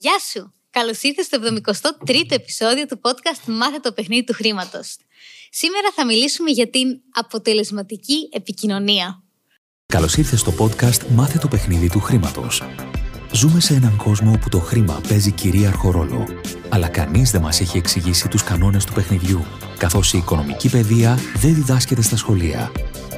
Γεια σου! Καλώς ήρθες στο 73ο επεισόδιο του podcast Μάθε το παιχνίδι του χρήματος. Σήμερα θα μιλήσουμε για την αποτελεσματική επικοινωνία. Καλώς ήρθες στο podcast Μάθε το παιχνίδι του χρήματος. Ζούμε σε έναν κόσμο όπου το χρήμα παίζει κυρίαρχο ρόλο. Αλλά κανείς δεν μας έχει εξηγήσει τους κανόνες του παιχνιδιού, καθώς η οικονομική παιδεία δεν διδάσκεται στα σχολεία.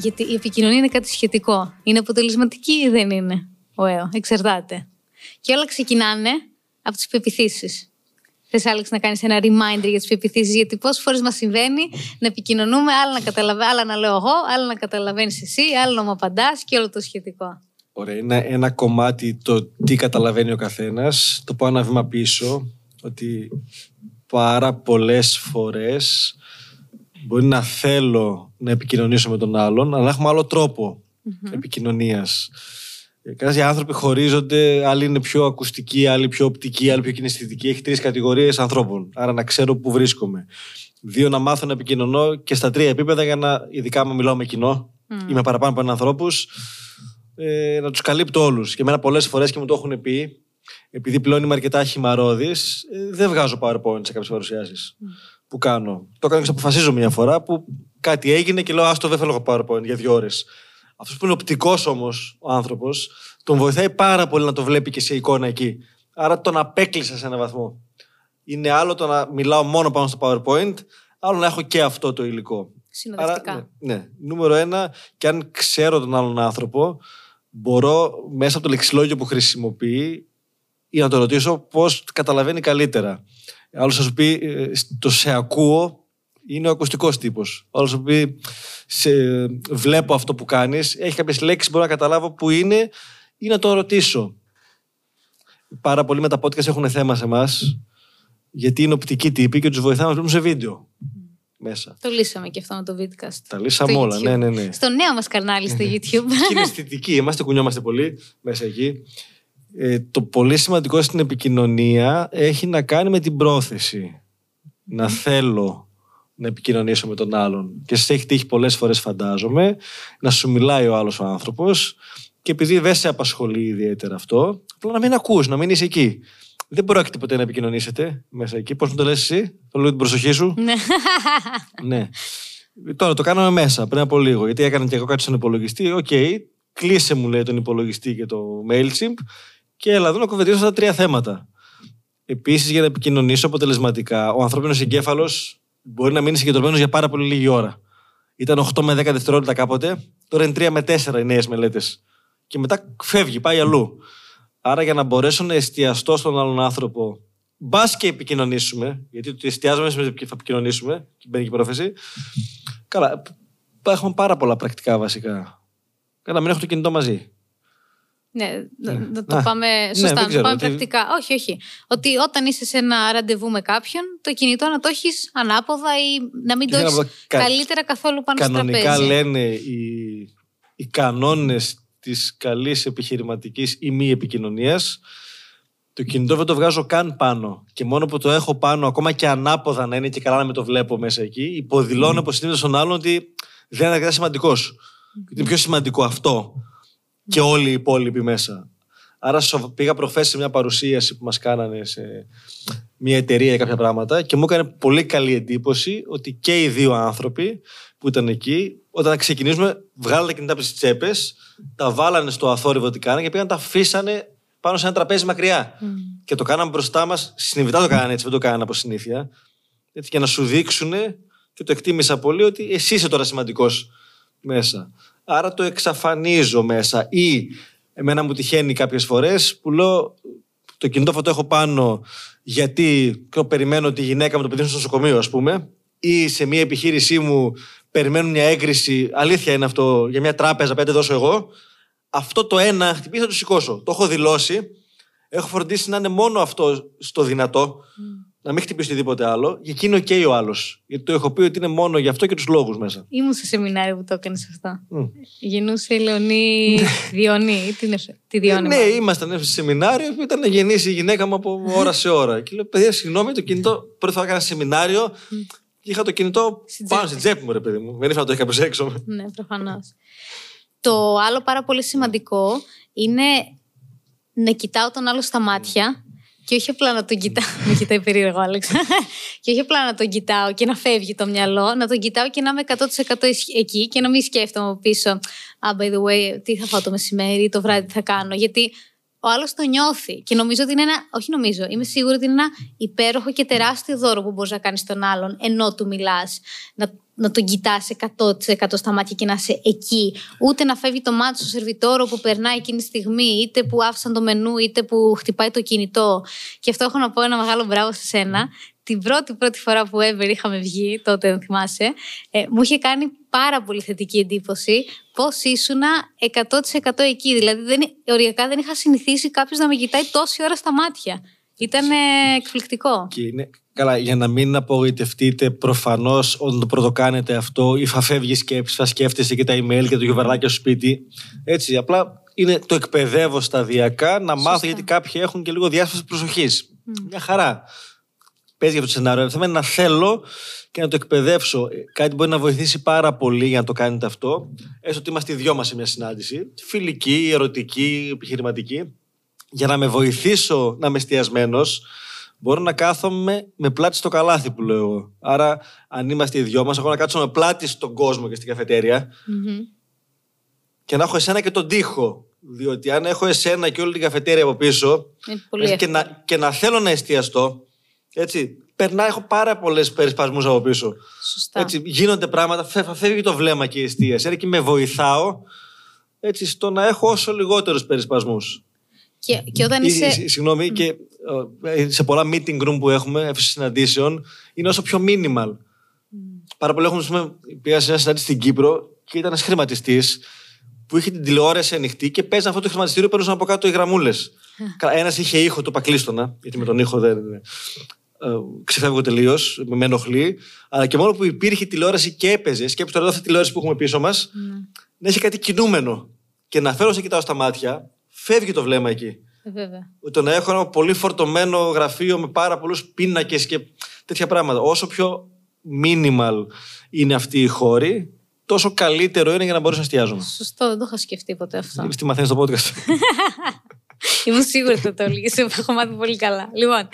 Γιατί η επικοινωνία είναι κάτι σχετικό. Είναι αποτελεσματική ή δεν είναι; Ωέω, εξαρτάται. Και όλα ξεκινάνε από τις πεπιθήσεις. Θες, Άλεξ, να κάνεις ένα reminder για τις πεπιθήσεις, γιατί πόσες φορές μας συμβαίνει να επικοινωνούμε, άλλα να, καταλαβα... άλλα να λέω εγώ, άλλα να καταλαβαίνεις εσύ, άλλο να μου απαντάς και όλο το σχετικό. Ωραία. Είναι ένα κομμάτι το τι καταλαβαίνει ο καθένας. Το πάω ένα βήμα πίσω, ότι πάρα πολλές φορές μπορεί να θέλω να επικοινωνήσω με τον άλλον, αλλά έχουμε άλλο τρόπο mm-hmm. επικοινωνίας. Κάποιοι άνθρωποι χωρίζονται, άλλοι είναι πιο ακουστικοί, άλλοι πιο οπτικοί, άλλοι πιο κινηστικοί. Έχει τρεις κατηγορίες ανθρώπων. Άρα να ξέρω πού βρίσκομαι. Δύο, να μάθω να επικοινωνώ και στα τρία επίπεδα για να, ειδικά με μιλάω με κοινό, mm. είμαι παραπάνω από έναν ανθρώπου, ε, να τους καλύπτω όλους. Και εμένα πολλές φορές και μου το έχουν πει, επειδή πλέον είμαι αρκετά χυμαρόδης, ε, δεν βγάζω PowerPoint σε κάποιες παρουσιάσεις mm. Που κάνω. Το έκανα και αποφασίζω μια φορά που κάτι έγινε και λέω Άστο, δεν θέλω PowerPoint για δύο ώρες. Αυτός που είναι οπτικός όμως ο άνθρωπος, τον βοηθάει πάρα πολύ να το βλέπει και σε εικόνα εκεί. Άρα τον απέκλεισα σε έναν βαθμό. Είναι άλλο το να μιλάω μόνο πάνω στο PowerPoint, άλλο να έχω και αυτό το υλικό. Συνοδευτικά. Άρα, ναι, ναι. Νούμερο ένα, και αν ξέρω τον άλλον άνθρωπο, μπορώ μέσα από το λεξιλόγιο που χρησιμοποιεί ή να το ρωτήσω πώς καταλαβαίνει καλύτερα. Άλλος θα σου πει, ε, το σε ακούω είναι ο ακουστικός τύπος. Άλλος σου πει, σε, βλέπω αυτό που κάνεις, έχει κάποιες λέξεις που μπορώ να καταλάβω που είναι ή να το ρωτήσω. Πάρα πολλοί με τα podcast έχουν θέμα σε εμάς, γιατί είναι οπτικοί τύποι και τους βοηθάμε να βλέπουμε σε βίντεο. Μέσα. Το λύσαμε και αυτό με το vidcast. Τα λύσαμε όλα, ναι, ναι, ναι. Στο νέο μας κανάλι στο YouTube. είναι αισθητική, είμαστε, κουνιόμαστε πολύ μέσα εκεί. Ε, το πολύ σημαντικό στην επικοινωνία έχει να κάνει με την πρόθεση. Να θέλω να επικοινωνήσω με τον άλλον. Και σε έχει τύχει πολλές φορές, φαντάζομαι, να σου μιλάει ο άλλος ο άνθρωπος και επειδή δεν σε απασχολεί ιδιαίτερα αυτό, απλά να μην ακούς, να μην είσαι εκεί. Δεν πρόκειται ποτέ να επικοινωνήσετε μέσα εκεί. Πώς μου το λες εσύ, θέλω την προσοχή σου. Ναι. ναι. Τώρα το κάναμε μέσα πριν από λίγο, γιατί έκανα και εγώ κάτι στον υπολογιστή. OK, okay, κλείσε μου λέει τον υπολογιστή και το MailChimp και έλα εδώ να κουβεντιάσω αυτά τα τρία θέματα. Επίσης, για να επικοινωνήσω αποτελεσματικά, ο ανθρώπινος εγκέφαλος μπορεί να μείνει συγκεντρωμένος για πάρα πολύ λίγη ώρα. Ήταν 8 με 10 δευτερόλεπτα κάποτε, τώρα είναι 3 με 4 οι νέες μελέτες. Και μετά φεύγει, πάει αλλού. Άρα για να μπορέσω να εστιαστώ στον άλλον άνθρωπο, μπας και επικοινωνήσουμε, γιατί το εστιάζουμε σημαίνει ότι θα επικοινωνήσουμε, και μπαίνει και η πρόθεση. Καλά, έχουμε πάρα πολλά πρακτικά βασικά. Καλά, μην έχω το κινητό μαζί. Ναι, να ναι. το πάμε ναι, σωστά, να το πάμε πρακτικά. Όχι, όχι. Ότι όταν είσαι σε ένα ραντεβού με κάποιον, το κινητό να το έχεις ανάποδα ή να μην το έχεις καλύτερα καθόλου πάνω στο τραπέζι. Κανονικά λένε οι, οι κανόνες της καλής επιχειρηματικής ή μη επικοινωνίας. Το κινητό δεν το βγάζω καν πάνω. Και μόνο που το έχω πάνω, ακόμα και ανάποδα να είναι και καλά να με το βλέπω μέσα εκεί, υποδηλώνω mm. συνήθω στον άλλον ότι δεν είναι αρκετά σημαντικός. Mm. Είναι πιο σημαντικό αυτό και όλοι οι υπόλοιποι μέσα. Άρα πήγα προχθές σε μια παρουσίαση που μας κάνανε σε μια εταιρεία για κάποια πράγματα και μου έκανε πολύ καλή εντύπωση ότι και οι δύο άνθρωποι που ήταν εκεί, όταν ξεκινήσουμε, βγάλανε τα κινητά από τις τσέπες, τα βάλανε στο αθόρυβο τι κάνανε και πήγαν τα αφήσανε πάνω σε ένα τραπέζι μακριά. Mm. Και το κάναμε μπροστά μας. Συνειδητά το κάνανε έτσι, δεν το κάνανε από συνήθεια. Έτσι, για να σου δείξουν και το εκτίμησα πολύ ότι εσύ είσαι τώρα σημαντικός μέσα άρα το εξαφανίζω μέσα. Ή εμένα μου τυχαίνει κάποιες φορές που λέω το κινητό αυτό έχω πάνω γιατί περιμένω τη γυναίκα μου το παιδί στο νοσοκομείο ας πούμε ή σε μια επιχείρησή μου περιμένουν μια έγκριση, αλήθεια είναι αυτό, για μια τράπεζα πέντε δώσω εγώ. Αυτό το ένα χτυπήσει θα το σηκώσω. Το έχω δηλώσει. Έχω φροντίσει να είναι μόνο αυτό στο δυνατό, να μην χτυπήσει οτιδήποτε άλλο. Και εκεί είναι οκ ο άλλος. Γιατί το έχω πει ότι είναι μόνο γι' αυτό και τους λόγους μέσα. Ήμουν σε σεμινάριο που το έκανες αυτό. Μμ. Γεννούσε η Λεωνή Διονή. Τι είναι αυτό, τη Διόνη. ναι, μάλλον. ήμασταν σε σεμινάριο που ήταν να γεννήσει η γυναίκα μου από ώρα σε ώρα. Και λέω, παιδιά, συγγνώμη, το κινητό. Πρώτη φορά έκανα σεμινάριο και είχα το κινητό Στην πάνω τσέπη. στην τσέπη μου, ρε παιδί μου. Δεν ήθελα να το έχει κάποιο έξω. Ναι, προφανώς. Το άλλο πάρα πολύ σημαντικό είναι να κοιτάω τον άλλο στα μάτια και όχι απλά να τον κοιτάω. Με κοιτάει περίεργο, Άλεξ. και όχι απλά να τον κοιτάω και να φεύγει το μυαλό, να τον κοιτάω και να είμαι 100% ισχ- εκεί και να μην σκέφτομαι από πίσω. Ah, by the way, τι θα φάω το μεσημέρι, το βράδυ τι θα κάνω. Γιατί ο άλλος το νιώθει. Και νομίζω ότι είναι ένα. Όχι νομίζω, είμαι σίγουρη ότι είναι ένα υπέροχο και τεράστιο δώρο που μπορείς να κάνεις στον άλλον ενώ του μιλάς. Να, να τον κοιτάς 100% στα μάτια και να είσαι εκεί. Ούτε να φεύγει το μάτι στο σερβιτόρο που περνάει εκείνη τη στιγμή, είτε που άφησαν το μενού, είτε που χτυπάει το κινητό. Και αυτό έχω να πω ένα μεγάλο μπράβο σε σένα. Την πρώτη πρώτη φορά που ever είχαμε βγει, τότε δεν θυμάσαι, ε, μου είχε κάνει πάρα πολύ θετική εντύπωση πώς ήσουνα 100% εκεί. Δηλαδή, δεν, οριακά δεν είχα συνηθίσει κάποιος να με κοιτάει τόση ώρα στα μάτια. Ήταν εκπληκτικό. Και είναι, καλά, για να μην απογοητευτείτε, προφανώς όταν το πρωτοκάνετε αυτό, ή θα φεύγει σκέψη, θα σκέφτεσαι και τα email και το γιουβαρλάκι στο σπίτι. Έτσι, απλά είναι το εκπαιδεύω σταδιακά να μάθω γιατί κάποιοι έχουν και λίγο διάσπαση προσοχής. Μια χαρά. Παίζει για αυτό το σενάριο. Θα να θέλω και να το εκπαιδεύσω. Ε, Κάτι μπορεί να βοηθήσει πάρα πολύ για να το κάνετε αυτό. Έστω ότι είμαστε οι δυο μας σε μια συνάντηση. Φιλική, ερωτική, επιχειρηματική. Για να με βοηθήσω να είμαι εστιασμένος, μπορώ να κάθομαι με πλάτη στο καλάθι που λέω εγώ. Άρα, αν είμαστε οι δυο μας, εγώ να κάτσω με πλάτη στον κόσμο και στην καφετέρια Μμμ. και να έχω εσένα και τον τοίχο. Διότι αν έχω εσένα και όλη την καφετέρια από πίσω Είναι πολύ έτσι, και, εύκολο. να, και να θέλω να εστιαστώ, έτσι, περνά, έχω πάρα πολλές περισπασμούς από πίσω. Σωστά. Έτσι, γίνονται πράγματα, φε- θα φεύγει το βλέμμα και η εστίαση. Άρα και με βοηθάω έτσι, στο να έχω όσο λιγότερους περισπασμούς. Και, και όταν είσαι. Συγγνώμη, και ε, σε πολλά meeting room που έχουμε, αίθουσες συναντήσεων, είναι όσο πιο minimal. Πάρα πολλοί έχουν, ας πούμε, πήγα σε μια συνάντηση στην Κύπρο και ήταν ένας χρηματιστής που είχε την τηλεόραση ανοιχτή και παίζανε αυτό το χρηματιστήριο που παίρνουν από κάτω οι γραμμούλες. Ένας είχε ήχο, το πακλίστονα, γιατί με τον ήχο δεν. Ε, ξεφεύγω τελείως, με ενοχλεί. Αλλά και μόνο που υπήρχε τηλεόραση και έπαιζε, σκέψτε τώρα εδώ αυτή τη τηλεόραση που έχουμε πίσω μας, να έχει κάτι κινούμενο. Και να φέρω σε κοιτάω στα μάτια, φεύγει το βλέμμα εκεί. Ε, Βέβαια. Το να έχω ένα πολύ φορτωμένο γραφείο με πάρα πολλούς πίνακες και τέτοια πράγματα. Όσο πιο minimal είναι αυτή η χώρη, τόσο καλύτερο είναι για να μπορέσω να εστιάζομαι. Σωστό, δεν το είχα σκεφτεί ποτέ αυτό. Τι μαθαίνεις στο podcast. Ήμουν σίγουρη ότι θα το έλεγες. Σε έχω μάθει πολύ καλά. Λοιπόν,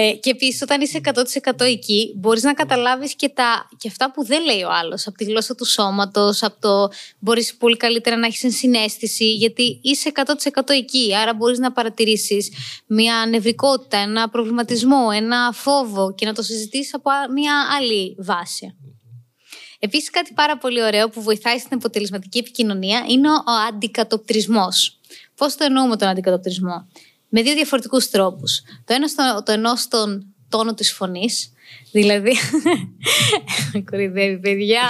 ε, και επίσης, όταν είσαι 100% εκεί, μπορείς να καταλάβεις και, τα, και αυτά που δεν λέει ο άλλος. Από τη γλώσσα του σώματος, από το. Μπορείς πολύ καλύτερα να έχεις ενσυναίσθηση, γιατί είσαι 100% εκεί. Άρα μπορείς να παρατηρήσεις μια νευρικότητα, ένα προβληματισμό, ένα φόβο και να το συζητήσεις από α- μια άλλη βάση. Επίσης, κάτι πάρα πολύ ωραίο που βοηθάει στην αποτελεσματική επικοινωνία είναι ο, ο αντικατοπτρισμός. Πώς το εννοούμε τον αντικατοπτρισμό, Με δύο διαφορετικούς τρόπους. Το ένα στο, το εννοώ στον τόνο της φωνής. Δηλαδή. Κορυδεύει, παιδιά.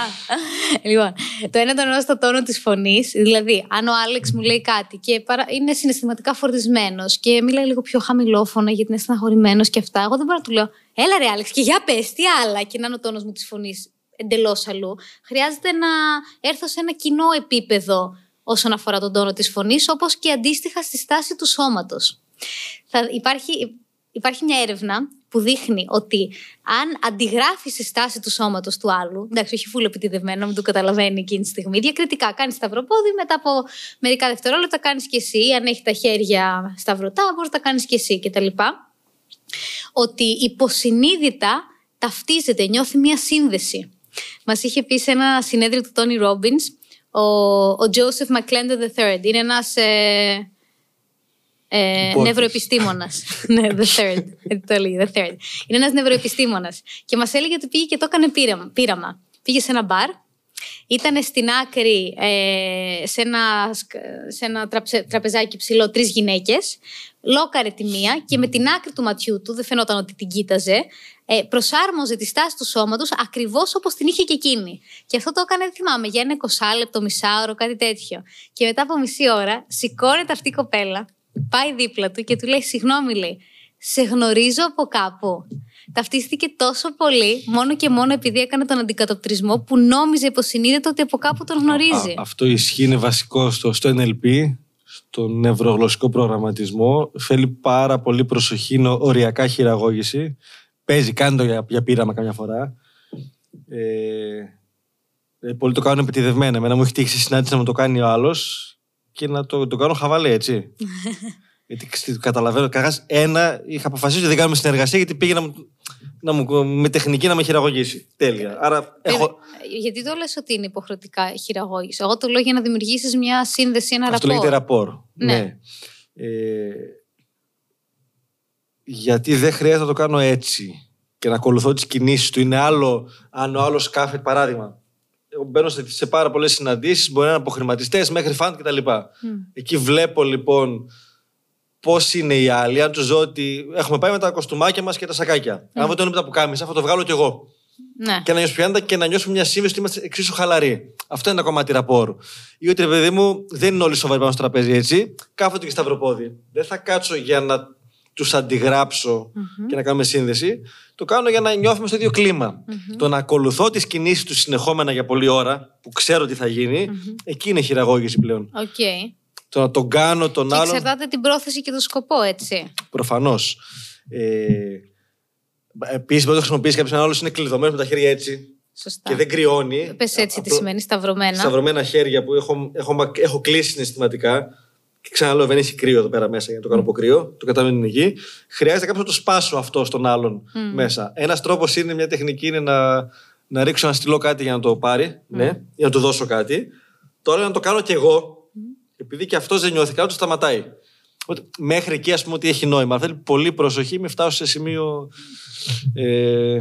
λοιπόν, το ένα το εννοώ στο τόνο της φωνής. Δηλαδή, αν ο Άλεξ μου λέει κάτι και παρα... είναι συναισθηματικά φορτισμένος και μιλάει λίγο πιο χαμηλόφωνα γιατί είναι στεναχωρημένος και αυτά, εγώ δεν μπορώ να του λέω Έλα ρε Άλεξ, και για πες, τι άλλα, και να είναι ο τόνος μου της φωνής εντελώς αλλού. Χρειάζεται να έρθω σε ένα κοινό επίπεδο όσον αφορά τον τόνο της φωνής, όπως και αντίστοιχα στη στάση του σώματος. Θα υπάρχει, υπάρχει μια έρευνα που δείχνει ότι αν αντιγράφεις τη στάση του σώματος του άλλου, εντάξει, όχι φούλο επιτιδευμένο, μην το καταλαβαίνει εκείνη τη στιγμή, διακριτικά κάνεις σταυροπόδι, μετά από μερικά δευτερόλεπτα κάνεις και εσύ. Αν έχει τα χέρια σταυρωτά, μπορείς να τα κάνεις και εσύ κτλ. Ότι υποσυνείδητα ταυτίζεται, νιώθει μια σύνδεση. Μας είχε πει σε ένα συνέδριο του Τόνι Ρόμπιν ο, ο Joseph McClendon III. Είναι ένας ε, ε, Υπότιτλος. νευροεπιστήμονας. ναι, the third. Έτσι το έλεγε, the third. Είναι ένας νευροεπιστήμονας. Και μας έλεγε ότι πήγε και το έκανε πείραμα. πείραμα. Πήγε σε ένα μπαρ, ήταν στην άκρη ε, σε ένα, σκ- σε ένα τραψε- τραπεζάκι ψηλό τρεις γυναίκες. Λόκαρε τη μία και με την άκρη του ματιού του, δεν φαινόταν ότι την κοίταζε, ε, προσάρμοζε τη στάση του σώματος ακριβώς όπως την είχε και εκείνη. Και αυτό το έκανε, δεν θυμάμαι, για ένα 20 λεπτό, μισάωρο, κάτι τέτοιο. Και μετά από μισή ώρα σηκώνεται αυτή η κοπέλα πάει δίπλα του και του λέει: Συγγνώμη, λέει, σε γνωρίζω από κάπου. Ταυτίστηκε τόσο πολύ, μόνο και μόνο επειδή έκανε τον αντικατοπτρισμό, που νόμιζε υποσυνείδητα ότι από κάπου τον γνωρίζει. Α, αυτό ισχύει, είναι βασικό στο, στο NLP, στο νευρογλωσσικό προγραμματισμό. Θέλει πάρα πολύ προσοχή, είναι οριακά χειραγώγηση. Παίζει, κάνει το για, για πείραμα καμιά φορά. Ε, ε, πολλοί το κάνουν επιτιδευμένα. Εμένα μου έχει τύχει στη συνάντηση να μου το κάνει ο άλλος και να το, το κάνω χαβαλέ, έτσι. γιατί ξ- καταλαβαίνω. Καταρχάς, ένα, είχα αποφασίσει ότι δεν κάνουμε συνεργασία γιατί πήγε να μου, να μου, με τεχνική να με χειραγωγήσει. Τέλεια. Άρα έχω, Ε, Γιατί το λες ότι είναι υποχρεωτικά χειραγώγηση; Εγώ το λέω για να δημιουργήσεις μια σύνδεση, ένα Αυτό ραπόρ. λέγεται ραπόρ. Ναι. Ναι. Ε, γιατί δεν χρειάζεται να το κάνω έτσι και να ακολουθώ τις κινήσεις του. Είναι άλλο αν ο άλλος κάθεται, παράδειγμα. Εγώ μπαίνω σε, σε πάρα πολλές συναντήσεις, μπορεί να είναι από χρηματιστέ μέχρι φαντ κτλ. Εκεί βλέπω λοιπόν πώς είναι οι άλλοι. Αν τους ζω ότι έχουμε πάει με τα κοστούμάκια μας και τα σακάκια. Αν δεν το είναι με τα πουκάμισα, θα το βγάλω κι εγώ Ναι. και να νιώσουμε πιάντα και να νιώσουμε μια σύμβεση ότι είμαστε εξίσου χαλαροί. Αυτό είναι ένα κομμάτι ραπόρ. Ή ότι, ρε παιδί μου, δεν είναι όλοι σοβαροί πάνω στο τραπέζι έτσι. Κάθονται και σταυροπόδι. Δεν θα κάτσω για να τους αντιγράψω και να κάνουμε σύνδεση. Το κάνω για να νιώθουμε στο ίδιο κλίμα. Το να ακολουθώ τις κινήσεις τους συνεχόμενα για πολλή ώρα, που ξέρω τι θα γίνει, εκεί είναι χειραγώγηση πλέον. Οκ. Το να τον κάνω τον Και άλλον. εξαρτάται την πρόθεση και το σκοπό, έτσι. Προφανώς. Ε, Επίσης, μπορεί να το χρησιμοποιήσει κάποιος άλλος είναι κλειδωμένος με τα χέρια έτσι Σωστά. και δεν κρυώνει. Πες έτσι τι Απλό- σημαίνει σταυρωμένα. σταυρωμένα χέρια που έχω, έχω, μα- έχω κλείσει συναισθηματικά. Και ξαναλέω, δεν έχει κρύο εδώ πέρα μέσα για να το κάνω από κρύο. Το καταλαβαίνω είναι εκεί. Χρειάζεται κάποιο να το σπάσω αυτό στον άλλον μέσα. Ένας τρόπος είναι, μια τεχνική είναι να, να ρίξω ένα στυλό κάτι για να το πάρει, ναι, ή να του δώσω κάτι. Τώρα να το κάνω κι εγώ, επειδή και αυτός δεν νιώθει καλά, το σταματάει. Οπότε, μέχρι εκεί, ας πούμε, ότι έχει νόημα. Θέλει πολύ προσοχή, μην φτάσω σε σημείο. Ε,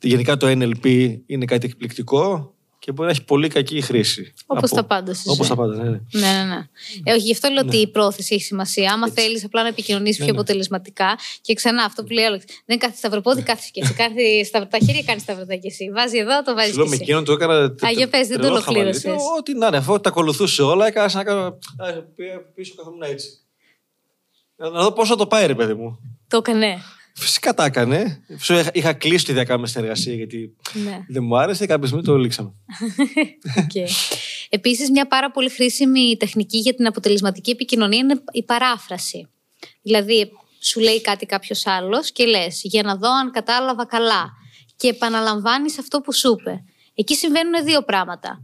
γενικά το NLP είναι κάτι εκπληκτικό και μπορεί να έχει πολύ κακή χρήση. Όπως τα πάντα στη Όπως ζωή. τα πάντα, ναι. ναι. Ναι, ναι, ναι. Ε, όχι, γι' αυτό λέω ότι η πρόθεση έχει σημασία. Άμα θέλεις απλά να επικοινωνήσεις πιο αποτελεσματικά. Και ξανά αυτό που λέει ο Άλεξ, Δεν κάθεσαι σταυροπόδι, κάθεσαι και εσύ. Κάθε στα τα χέρια κάνεις σταυρωτά και εσύ. Βάζει εδώ, το βάζεις Σου και λέω με εσύ. εκείνον το έκανα. τε- Α, για πες, δεν το τρελό χαβαλέ. ολοκλήρωσες. Ε, Ό,τι να είναι, αφού τα ακολουθούσε όλα, έκανα σαν να κάνω. Α, πήγα πίσω καθόμουν έτσι. Να να δω πώς θα το πάει, ρε παιδί μου. Το έκανε. Φυσικά τα έκανε. Σου είχα- Είχα κλείσει τη διακάμε συνεργασία γιατί Ναι. δεν μου άρεσε. Κάποια στιγμή το λήξαμε. Okay. Επίσης, μια πάρα πολύ χρήσιμη τεχνική για την αποτελεσματική επικοινωνία είναι η παράφραση. Δηλαδή, σου λέει κάτι κάποιος άλλος και λες για να δω αν κατάλαβα καλά. Και επαναλαμβάνεις αυτό που σου είπε. Εκεί συμβαίνουν δύο πράγματα.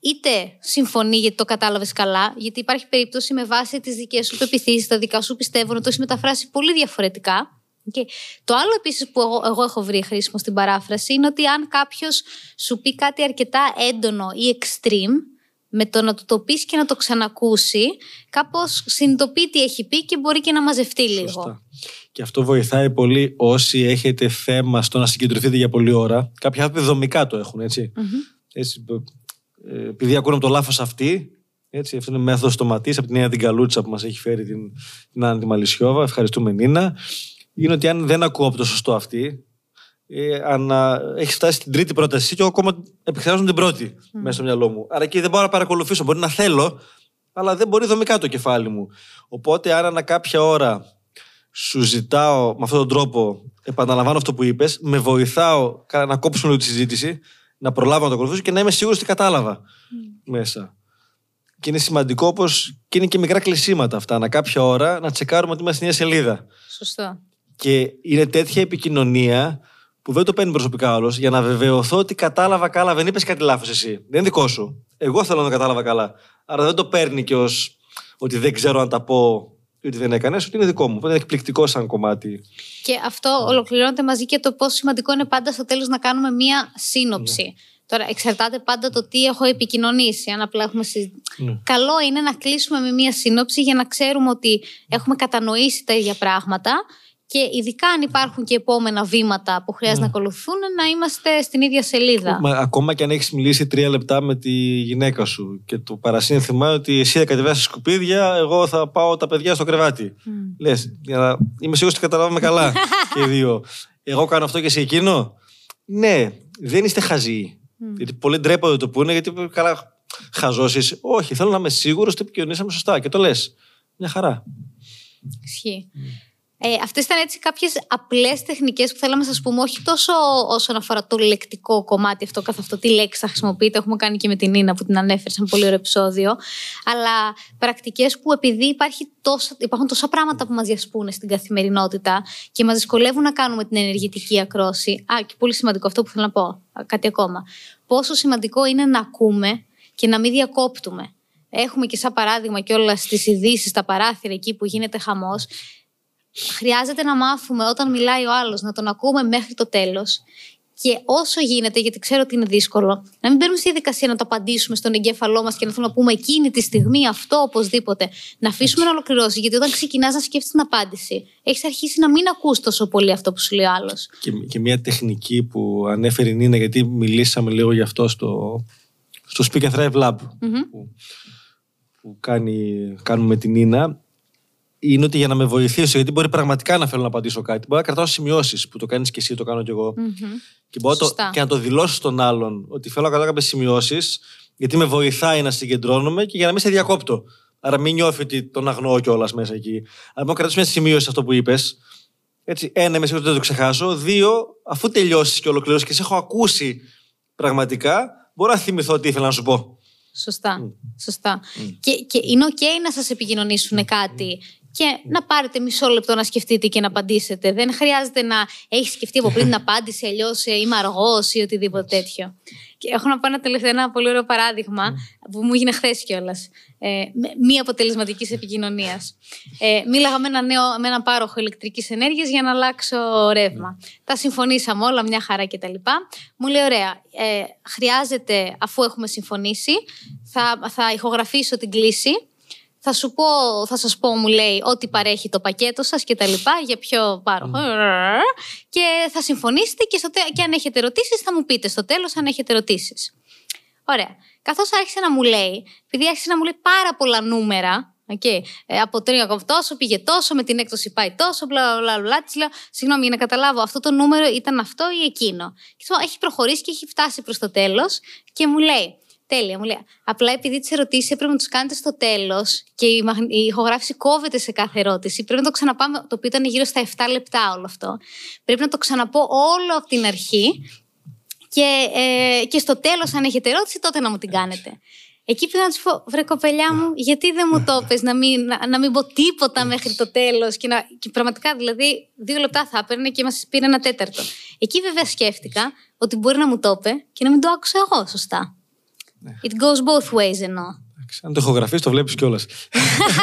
Είτε συμφωνεί γιατί το κατάλαβες καλά, γιατί υπάρχει περίπτωση με βάση τις δικές σου πεπιθήσεις, τα δικά σου πιστεύω να το έχεις μεταφράσει πολύ διαφορετικά. Και το άλλο επίσης που εγώ, εγώ έχω βρει χρήσιμο στην παράφραση είναι ότι αν κάποιος σου πει κάτι αρκετά έντονο ή extreme, με το να του το πεις και να το ξανακούσει, κάπως συνειδητοποιεί τι έχει πει και μπορεί και να μαζευτεί λίγο. Σωστά. Και αυτό βοηθάει πολύ όσοι έχετε θέμα στο να συγκεντρωθείτε για πολλή ώρα. Κάποιοι άνθρωποι δομικά το έχουν, έτσι. έτσι ε, επειδή ακούνε από το λάθος αυτή, έτσι, αυτό είναι μέθοδος στοματής από την Νέα Διγκαλούτσα που μας έχει φέρει την, την Άννη Μαλισιόβα. Ευχαριστούμε, Νίνα. Είναι ότι αν δεν ακούω από το σωστό αυτή, ε, ανα, έχει φτάσει στην τρίτη πρόταση και εγώ ακόμα επεξεργάζομαι την πρώτη μέσα στο μυαλό μου. Άρα εκεί δεν μπορώ να παρακολουθήσω. Μπορεί να θέλω, αλλά δεν μπορεί δομικά το κεφάλι μου. Οπότε, άρα, ανά κάποια ώρα σου ζητάω με αυτόν τον τρόπο, επαναλαμβάνω αυτό που είπες, με βοηθάω κα- να κόψουμε λίγο τη συζήτηση, να προλάβω να το ακολουθήσω και να είμαι σίγουρος ότι κατάλαβα μέσα. Και είναι σημαντικό όπως και είναι και μικρά κλεισίματα αυτά. Ανά κάποια ώρα να τσεκάρουμε ότι είμαστε στην ίδια σελίδα. Σωστό. Και είναι τέτοια επικοινωνία που δεν το παίρνει προσωπικά όλο για να βεβαιωθώ ότι κατάλαβα καλά. Δεν είπες κάτι λάθος εσύ. Δεν είναι δικό σου. Εγώ θέλω να το κατάλαβα καλά. Άρα δεν το παίρνει και ως ότι δεν ξέρω αν τα πω ή ότι δεν έκανες, ότι είναι δικό μου. Οπότε είναι εκπληκτικό σαν κομμάτι. Και αυτό ολοκληρώνεται μαζί και το πόσο σημαντικό είναι πάντα στο τέλος να κάνουμε μία σύνοψη. Τώρα, εξαρτάται πάντα το τι έχω επικοινωνήσει. Αν απλά έχουμε συζη- Καλό είναι να κλείσουμε με μία σύνοψη για να ξέρουμε ότι έχουμε κατανοήσει τα ίδια πράγματα και ειδικά αν υπάρχουν και επόμενα βήματα που χρειάζεται να ακολουθούν, να είμαστε στην ίδια σελίδα. Μα, ακόμα και αν έχεις μιλήσει τρία λεπτά με τη γυναίκα σου και το παρασύνθημα ότι εσύ θα κατεβάσεις σκουπίδια, εγώ θα πάω τα παιδιά στο κρεβάτι. Λες, για να είμαι σίγουρος ότι καταλάβαμε καλά και οι δύο. Εγώ κάνω αυτό και εσύ εκείνο. Ναι, δεν είστε χαζοί. Γιατί πολλοί ντρέπονται το πούνε, γιατί καλά χαζώσεις. Όχι, θέλω να είμαι σίγουρος ότι επικοινωνήσαμε σωστά και το λες. μια χαρά. Ισχύει. Ε, Αυτές ήταν έτσι κάποιες απλές τεχνικές που θέλαμε να σας πούμε, όχι τόσο όσον αφορά το λεκτικό κομμάτι αυτό καθ' αυτό, τι λέξη θα χρησιμοποιείτε. Έχουμε κάνει και με την Νίνα που την ανέφερε σε ένα πολύ ωραίο επεισόδιο. Αλλά πρακτικές που επειδή υπάρχει τόσα, υπάρχουν τόσα πράγματα που μας διασπούν στην καθημερινότητα και μας δυσκολεύουν να κάνουμε την ενεργητική ακρόση. Α, και πολύ σημαντικό αυτό που θέλω να πω. Α, Κάτι ακόμα. Πόσο σημαντικό είναι να ακούμε και να μην διακόπτουμε. Έχουμε και σαν παράδειγμα και όλα στι ειδήσεις, στα παράθυρα εκεί που γίνεται χαμός. Χρειάζεται να μάθουμε όταν μιλάει ο άλλος να τον ακούμε μέχρι το τέλος. Και όσο γίνεται, γιατί ξέρω ότι είναι δύσκολο, να μην μπαίνουμε στη διαδικασία να το απαντήσουμε στον εγκέφαλό μας και να θέλουμε να πούμε εκείνη τη στιγμή αυτό οπωσδήποτε. Να αφήσουμε να ολοκληρώσει. Γιατί όταν ξεκινάς να σκέφτεσαι την απάντηση, έχεις αρχίσει να μην ακούς τόσο πολύ αυτό που σου λέει ο άλλος. Και, και μια τεχνική που ανέφερε η Νίνα, γιατί μιλήσαμε λίγο γι' αυτό στο, στο Speak and Thrive Lab που, που κάνει, κάνουμε με την Νίνα, είναι ότι για να με βοηθήσει, γιατί μπορεί πραγματικά να θέλω να απαντήσω κάτι, μπορεί να κρατάω σημειώσεις που το κάνεις και εσύ, το κάνω κι εγώ. Και μπορώ το, Σωστά. και να το δηλώσω στον άλλον ότι θέλω να κρατάω κάποιες σημειώσεις, γιατί με βοηθάει να συγκεντρώνομαι και για να μην σε διακόπτω. Άρα μην νιώθει ότι τον αγνοώ κιόλας μέσα εκεί. Αλλά μπορώ να κρατήσω μια σημείωση σε αυτό που είπες. Έτσι, ένα, είμαι σίγουρος ότι δεν το ξεχάσω. Δύο, αφού τελειώσεις και ολοκληρώσεις και σε έχω ακούσει πραγματικά, μπορώ να θυμηθώ τι ήθελα να σου πω. Σωστά. Σωστά. Και, και είναι OK να σας επικοινωνήσουν κάτι και να πάρετε μισό λεπτό να σκεφτείτε και να απαντήσετε. Δεν χρειάζεται να έχεις σκεφτεί από πριν την απάντηση, αλλιώς είμαι αργός ή οτιδήποτε τέτοιο. Και έχω να πω ένα τελευταίο, ένα πολύ ωραίο παράδειγμα που μου έγινε χθες κιόλας. Ε, με- μη αποτελεσματικής επικοινωνίας. Ε, μίλαγα με ένα, νέο, με ένα πάροχο ηλεκτρικής ενέργειας για να αλλάξω ρεύμα. Τα συμφωνήσαμε όλα, μια χαρά κτλ. Μου λέει: Ωραία, ε, χρειάζεται, αφού έχουμε συμφωνήσει, θα, θα ηχογραφήσω την κλίση θα σου πω, θα σας πω, μου λέει, ό,τι παρέχει το πακέτο σας και τα λοιπά, για ποιο πάροχο. Και θα συμφωνήσετε και, στο, τε- και αν έχετε ερωτήσεις θα μου πείτε στο τέλος αν έχετε ερωτήσεις. Ωραία. Καθώς άρχισε να μου λέει, επειδή άρχισε να μου λέει πάρα πολλά νούμερα, Okay. Ε, από τρία ακόμα τόσο πήγε τόσο, με την έκδοση πάει τόσο, μπλα μπλα μπλα. μπλα. Της λέω, συγγνώμη, για να καταλάβω, αυτό το νούμερο ήταν αυτό ή εκείνο. Και της λέω, έχει προχωρήσει και έχει φτάσει προς το τέλος και μου λέει, Τέλεια, μου λέει. Απλά επειδή τις ερωτήσεις έπρεπε να τους κάνετε στο τέλος και η, μαγ- η ηχογράφηση κόβεται σε κάθε ερώτηση. Πρέπει να το ξαναπάμε, το οποίο ήταν γύρω στα 7 λεπτά όλο αυτό. Πρέπει να το ξαναπώ όλο από την αρχή και, ε, και στο τέλος, αν έχετε ερώτηση, τότε να μου την κάνετε. Εκεί πήγα να τους πω, βρε κοπελιά μου, γιατί δεν μου το πες να μην, να, να μην πω τίποτα μέχρι το τέλος. Και, να- και πραγματικά, δηλαδή, δύο λεπτά θα έπαιρνε και μας πήρε ένα τέταρτο. Εκεί βέβαια σκέφτηκα ότι μπορεί να μου το είπε και να μην το άκουσα εγώ σωστά. It goes both ways εννοώ. Εντάξει, Αν το ηχογραφείς το βλέπεις κιόλας.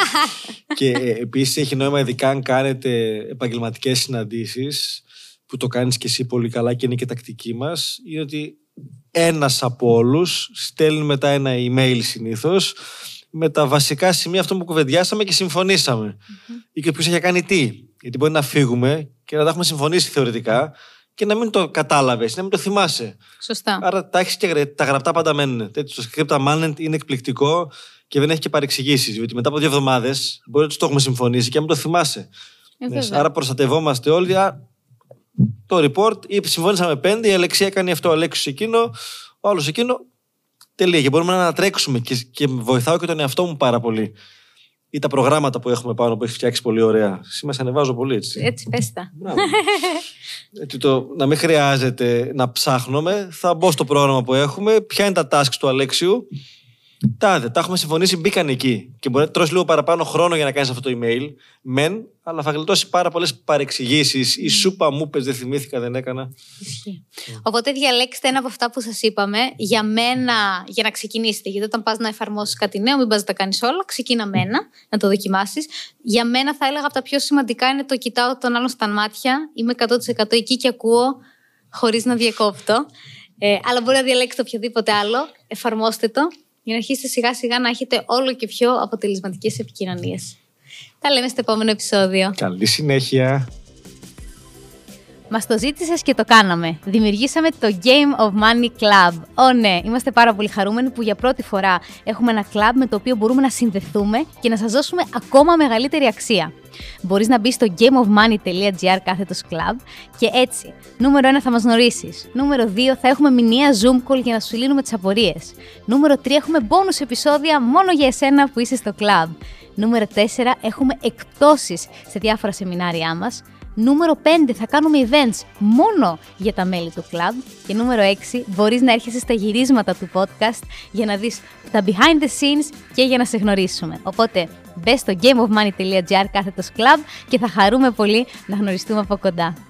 και ε, επίσης έχει νόημα ειδικά αν κάνετε επαγγελματικές συναντήσεις που το κάνεις και εσύ πολύ καλά και είναι και τακτική μας είναι ότι ένας από όλους στέλνει μετά ένα email συνήθως με τα βασικά σημεία αυτό που κουβεντιάσαμε και συμφωνήσαμε. Ή και ποιος έχει κάνει τι. Γιατί μπορεί να φύγουμε και να τα έχουμε συμφωνήσει θεωρητικά και να μην το κατάλαβες, να μην το θυμάσαι. Σωστά. Άρα τα έχεις και γρα- τα γραπτά πάντα μένουν. Τέτοιο το script amendment είναι εκπληκτικό και δεν έχει και παρεξηγήσεις. Γιατί μετά από δύο εβδομάδες μπορεί να το έχουμε συμφωνήσει και να μην το θυμάσαι. Ε, Ναι, βέβαια. άρα προστατευόμαστε όλοι. Α, το report, ή συμφωνήσαμε πέντε, η Αλεξία έκανε αυτό, ο Αλέξης εκείνο, ο άλλος εκείνο. Τελεία. Και μπορούμε να ανατρέξουμε και, και βοηθάω και τον εαυτό μου πάρα πολύ. Ή τα προγράμματα που έχουμε πάνω που έχει φτιάξει πολύ ωραία. Σήμερα σε ανεβάζω πολύ έτσι. Έτσι, πες τα. Μπράβο. Έτσι το, να μην χρειάζεται να ψάχνουμε. Θα μπω στο πρόγραμμα που έχουμε. Ποια είναι τα tasks του Αλέξιου; Τάδε, τα έχουμε συμφωνήσει, μπήκαν εκεί. Και μπορεί να τρώσει λίγο παραπάνω χρόνο για να κάνεις αυτό το email. Μεν, αλλά θα γλιτώσει πάρα πολλές παρεξηγήσεις. Η σούπα μου πες, δεν θυμήθηκα, δεν έκανα. Ισχύει. Οπότε διαλέξτε ένα από αυτά που σας είπαμε για μένα, για να ξεκινήσετε. Γιατί όταν πας να εφαρμόσεις κάτι νέο, μην πας να τα κάνεις όλα. Ξεκίνα με ένα, να το δοκιμάσεις. Για μένα, θα έλεγα από τα πιο σημαντικά είναι το κοιτάω τον άλλον στα μάτια. Είμαι 100% εκεί και ακούω χωρίς να διακόπτω. Ε, αλλά μπορεί να διαλέξετε οποιοδήποτε άλλο. Εφαρμόστε το για να αρχίσετε σιγά σιγά να έχετε όλο και πιο αποτελεσματικές επικοινωνίες. Τα λέμε στο επόμενο επεισόδιο. Καλή συνέχεια. Μας το ζήτησες και το κάναμε. Δημιουργήσαμε το Game of Money Club. Ω ναι, είμαστε πάρα πολύ χαρούμενοι που για πρώτη φορά έχουμε ένα club με το οποίο μπορούμε να συνδεθούμε και να σας δώσουμε ακόμα μεγαλύτερη αξία. Μπορείς να μπεις στο gameofmoney.gr κάθετος club και έτσι, νούμερο 1 θα μας γνωρίσεις. Νούμερο 2 θα έχουμε μηνιαία Zoom call για να σου λύνουμε τις απορίες. Νούμερο 3 έχουμε bonus επεισόδια μόνο για εσένα που είσαι στο club. Νούμερο 4. Έχουμε εκπτώσεις σε διάφορα σεμινάρια μας. Νούμερο 5. Θα κάνουμε events μόνο για τα μέλη του club. Και νούμερο 6. Μπορείς να έρχεσαι στα γυρίσματα του podcast για να δεις τα behind the scenes και για να σε γνωρίσουμε. Οπότε μπες στο gameofmoney.gr κάθετος club και θα χαρούμε πολύ να γνωριστούμε από κοντά.